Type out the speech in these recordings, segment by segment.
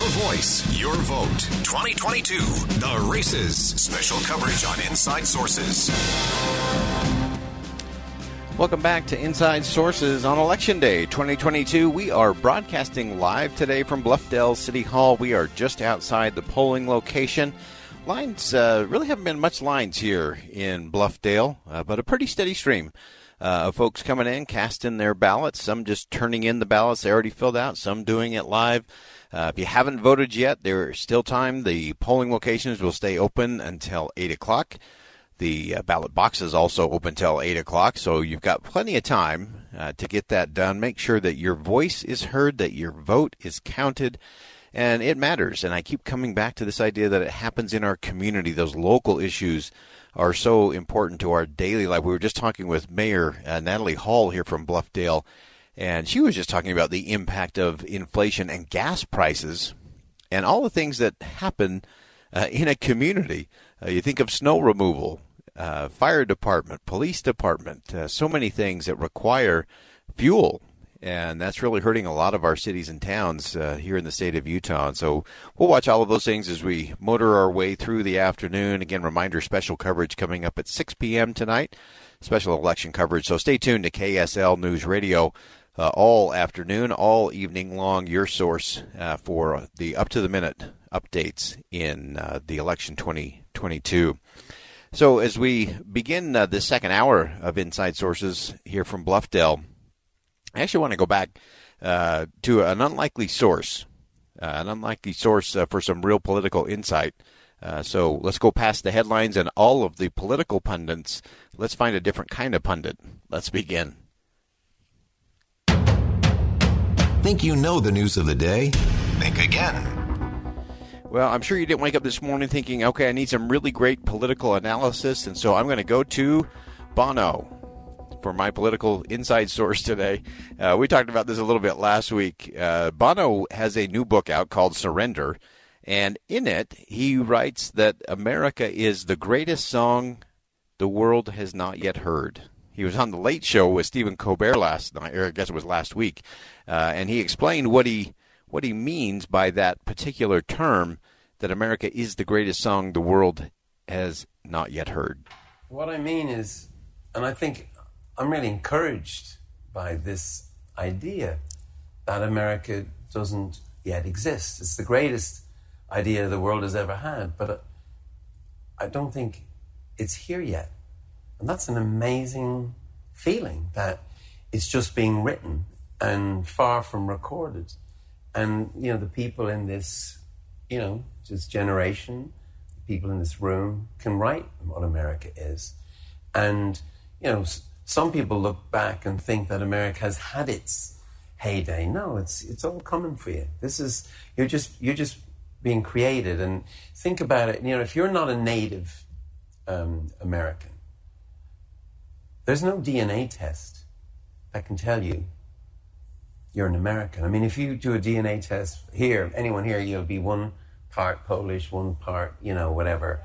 Voice, your vote. 2022, the races. Special coverage on Inside Sources. Welcome back to Inside Sources on Election Day 2022. We are broadcasting live today from Bluffdale City Hall. We are just outside the polling location. Lines uh, really haven't been much lines here in Bluffdale, uh, but a pretty steady stream uh, of folks coming in, casting their ballots. Some just turning in the ballots they already filled out. Some doing it live. Uh, if you haven't voted yet, there's still time. The polling locations will stay open until eight o'clock. The uh, ballot box is also open till 8 o'clock, so you've got plenty of time uh, to get that done. Make sure that your voice is heard, that your vote is counted, and it matters. And I keep coming back to this idea that it happens in our community. Those local issues are so important to our daily life. We were just talking with Mayor uh, Natalie Hall here from Bluffdale, and she was just talking about the impact of inflation and gas prices and all the things that happen uh, in a community. Uh, you think of snow removal, uh, fire department, police department, uh, so many things that require fuel. And that's really hurting a lot of our cities and towns uh, here in the state of Utah. And so we'll watch all of those things as we motor our way through the afternoon. Again, reminder special coverage coming up at 6 p.m. tonight, special election coverage. So stay tuned to KSL News Radio. Uh, all afternoon, all evening long, your source uh, for the up to the minute updates in uh, the election 2022. So, as we begin uh, the second hour of Inside Sources here from Bluffdale, I actually want to go back uh, to an unlikely source, uh, an unlikely source uh, for some real political insight. So, let's go past the headlines and all of the political pundits. Let's find a different kind of pundit. Let's begin. Think you know the news of the day? Think again. Well, I'm sure you didn't wake up this morning thinking, okay, I need some really great political analysis, and so I'm going to go to Bono for my political inside source today. Uh, we talked about this a little bit last week. Uh, Bono has a new book out called Surrender, and in it, he writes that America is the greatest song the world has not yet heard. He was on the Late Show with Stephen Colbert last night, or I guess it was last week, uh, and he explained what he what he means by that particular term that America is the greatest song the world has not yet heard. What I mean is, and I think I'm really encouraged by this idea that America doesn't yet exist. It's the greatest idea the world has ever had, but I don't think it's here yet. And that's an amazing feeling that it's just being written and far from recorded. And you know the people in this you know this generation people in this room can write what america is. And you know some people look back and think that america has had its heyday. No it's it's all coming for you. This is you're just you're just being created. And think about it you know if you're not a native um, american there's no dna test that can tell you you're an American. I mean, if you do a DNA test here, anyone here, you'll be one part Polish, one part, you know, whatever.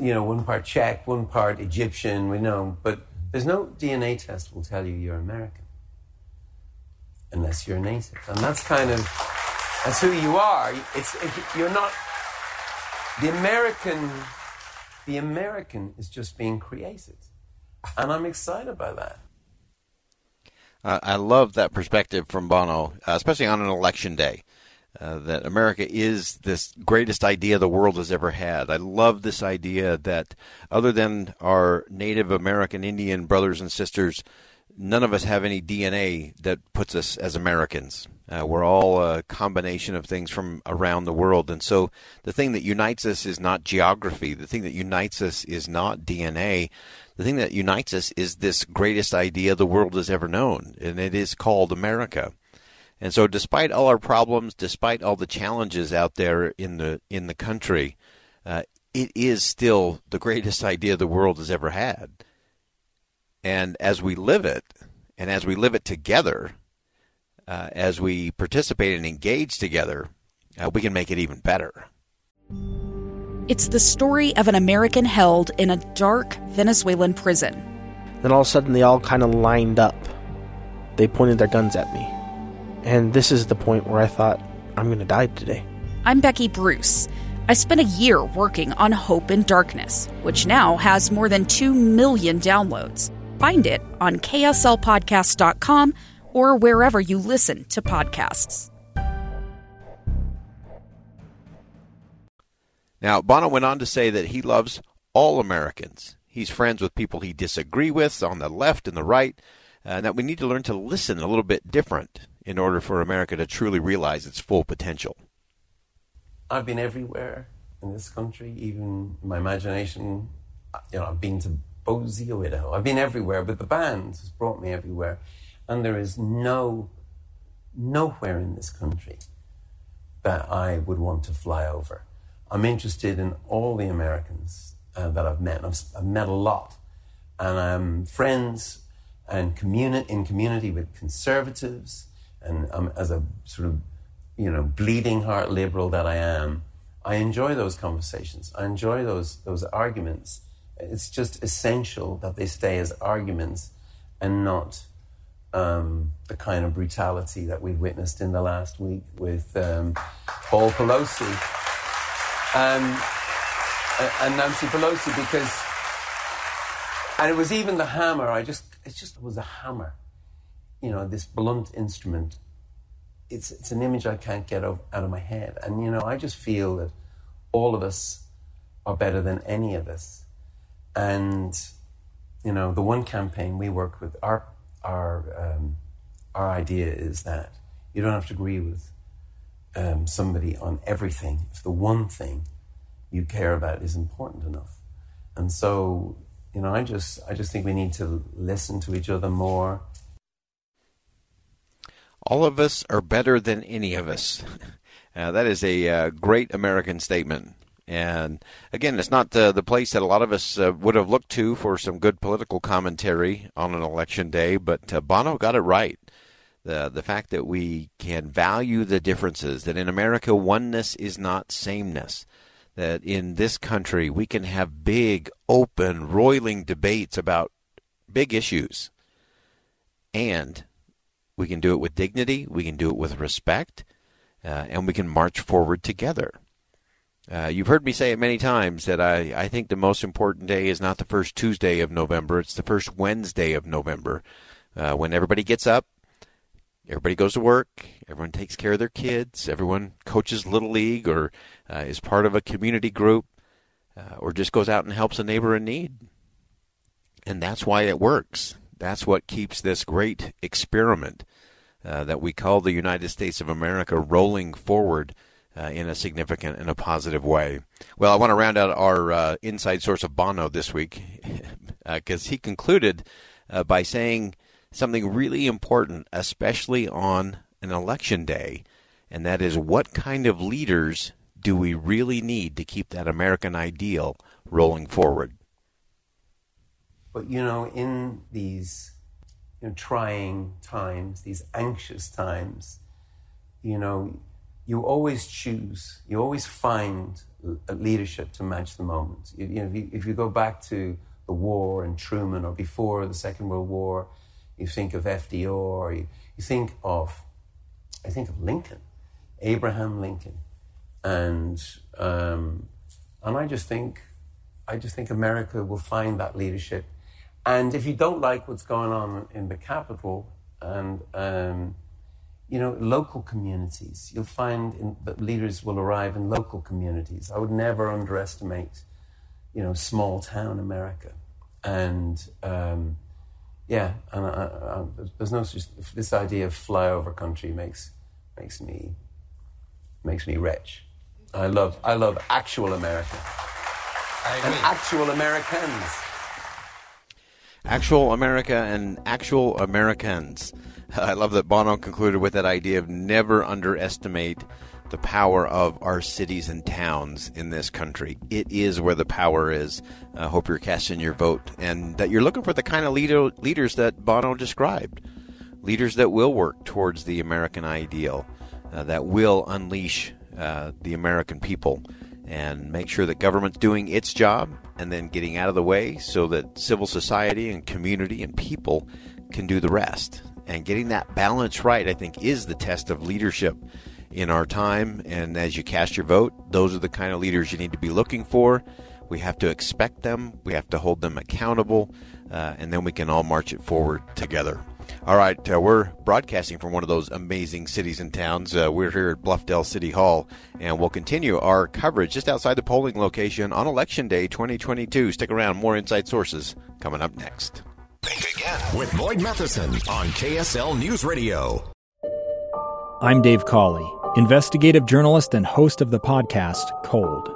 You know, one part Czech, one part Egyptian, we know. But there's no DNA test will tell you you're American unless you're a native. And that's kind of, that's who you are. It's, you're not, the American, the American is just being created. And I'm excited by that. Uh, I love that perspective from Bono, uh, especially on an election day. Uh, that America is this greatest idea the world has ever had. I love this idea that other than our Native American Indian brothers and sisters, none of us have any DNA that puts us as Americans. Uh, we're all a combination of things from around the world. And so the thing that unites us is not geography. The thing that unites us is not DNA the thing that unites us is this greatest idea the world has ever known, and it is called America. And so, despite all our problems, despite all the challenges out there in the in the country, uh, it is still the greatest idea the world has ever had. And as we live it, and as we live it together, uh, as we participate and engage together, uh, we can make it even better. It's the story of an American held in a dark Venezuelan prison. Then all of a sudden, they all kind of lined up. They pointed their guns at me. And this is the point where I thought, I'm going to die today. I'm Becky Bruce. I spent a year working on Hope in Darkness, which now has more than 2 million downloads. Find it on kslpodcast.com or wherever you listen to podcasts. Now, Bono went on to say that he loves all Americans. He's friends with people he disagree with on the left and the right, and that we need to learn to listen a little bit different in order for America to truly realize its full potential. I've been everywhere in this country, even my imagination. You know, I've been to Boise, Idaho. I've been everywhere, but the band has brought me everywhere. And there is no, nowhere in this country that I would want to fly over. I'm interested in all the Americans uh, that I've met. I've, I've, met a lot. And I'm friends and communi- in community with conservatives. And um, as a sort of, you know, bleeding heart liberal that I am, I enjoy those conversations. I enjoy those, those arguments. It's just essential that they stay as arguments and not um, the kind of brutality that we've witnessed in the last week with um, Paul Pelosi um, and Nancy Pelosi because, and it was even the hammer. I just, it just was a hammer, you know, this blunt instrument. It's it's an image I can't get out of my head, and you know, I just feel that all of us are better than any of us, and you know, the one campaign we work with our our um, our idea is that you don't have to agree with um, somebody on everything if the one thing you care about is important enough. And so, you know, I just I just think we need to listen to each other more. All of us are better than any of us. Uh, that is a uh, great American statement. And again, it's not the, the place that a lot of us uh, would have looked to for some good political commentary on an election day, but uh, Bono got it right. The, the fact that we can value the differences, that in America, oneness is not sameness, that in this country we can have big, open, roiling debates about big issues. And we can do it with dignity, we can do it with respect, uh, and we can march forward together. Uh, you've heard me say it many times that I, I think the most important day is not the first Tuesday of November, it's the first Wednesday of November. Uh, when everybody gets up, everybody goes to work, everyone takes care of their kids, everyone coaches Little League or uh, is part of a community group, uh, or just goes out and helps a neighbor in need. And that's why it works. That's what keeps this great experiment uh, that we call the United States of America rolling forward uh, in a significant and a positive way. Well, I want to round out our uh, inside source of Bono this week because uh, he concluded uh, by saying something really important, especially on an election day, and that is what kind of leaders do we really need to keep that American ideal rolling forward? But you know, in these you know, trying times, these anxious times, you know, you always choose, you always find leadership to match the moment. You, you know, if you, if you, go back to the war and Truman or before the Second World War, you think of FDR, you, you think of, I think of Lincoln, Abraham Lincoln, and um, and I just think, I just think America will find that leadership. And if you don't like what's going on in the capital and um, you know, local communities. You'll find in, that leaders will arrive in local communities. I would never underestimate, you know, small town America. And um, yeah, and I, I, there's no this idea of flyover country makes makes me makes me rich. I love I love actual America and actual Americans. Actual America and actual Americans. I love that Bono concluded with that idea of never underestimate the power of our cities and towns in this country. It is where the power is. I hope you're casting your vote and that you're looking for the kind of leader, leaders that Bono described. Leaders that will work towards the American ideal, uh, that will unleash uh, the American people and make sure that government's doing its job and then getting out of the way so that civil society and community and people can do the rest. And getting that balance right, I think, is the test of leadership in our time. And as you cast your vote, those are the kind of leaders you need to be looking for. We have to expect them, we have to hold them accountable, uh, and then we can all march it forward together. All right, uh, we're broadcasting from one of those amazing cities and towns. Uh, we're here at Bluffdale City Hall, and we'll continue our coverage just outside the polling location on Election Day 2022. Stick around, more inside sources coming up next. Think again with Boyd Matheson on KSL News Radio. I'm Dave Cawley, investigative journalist and host of the podcast Cold.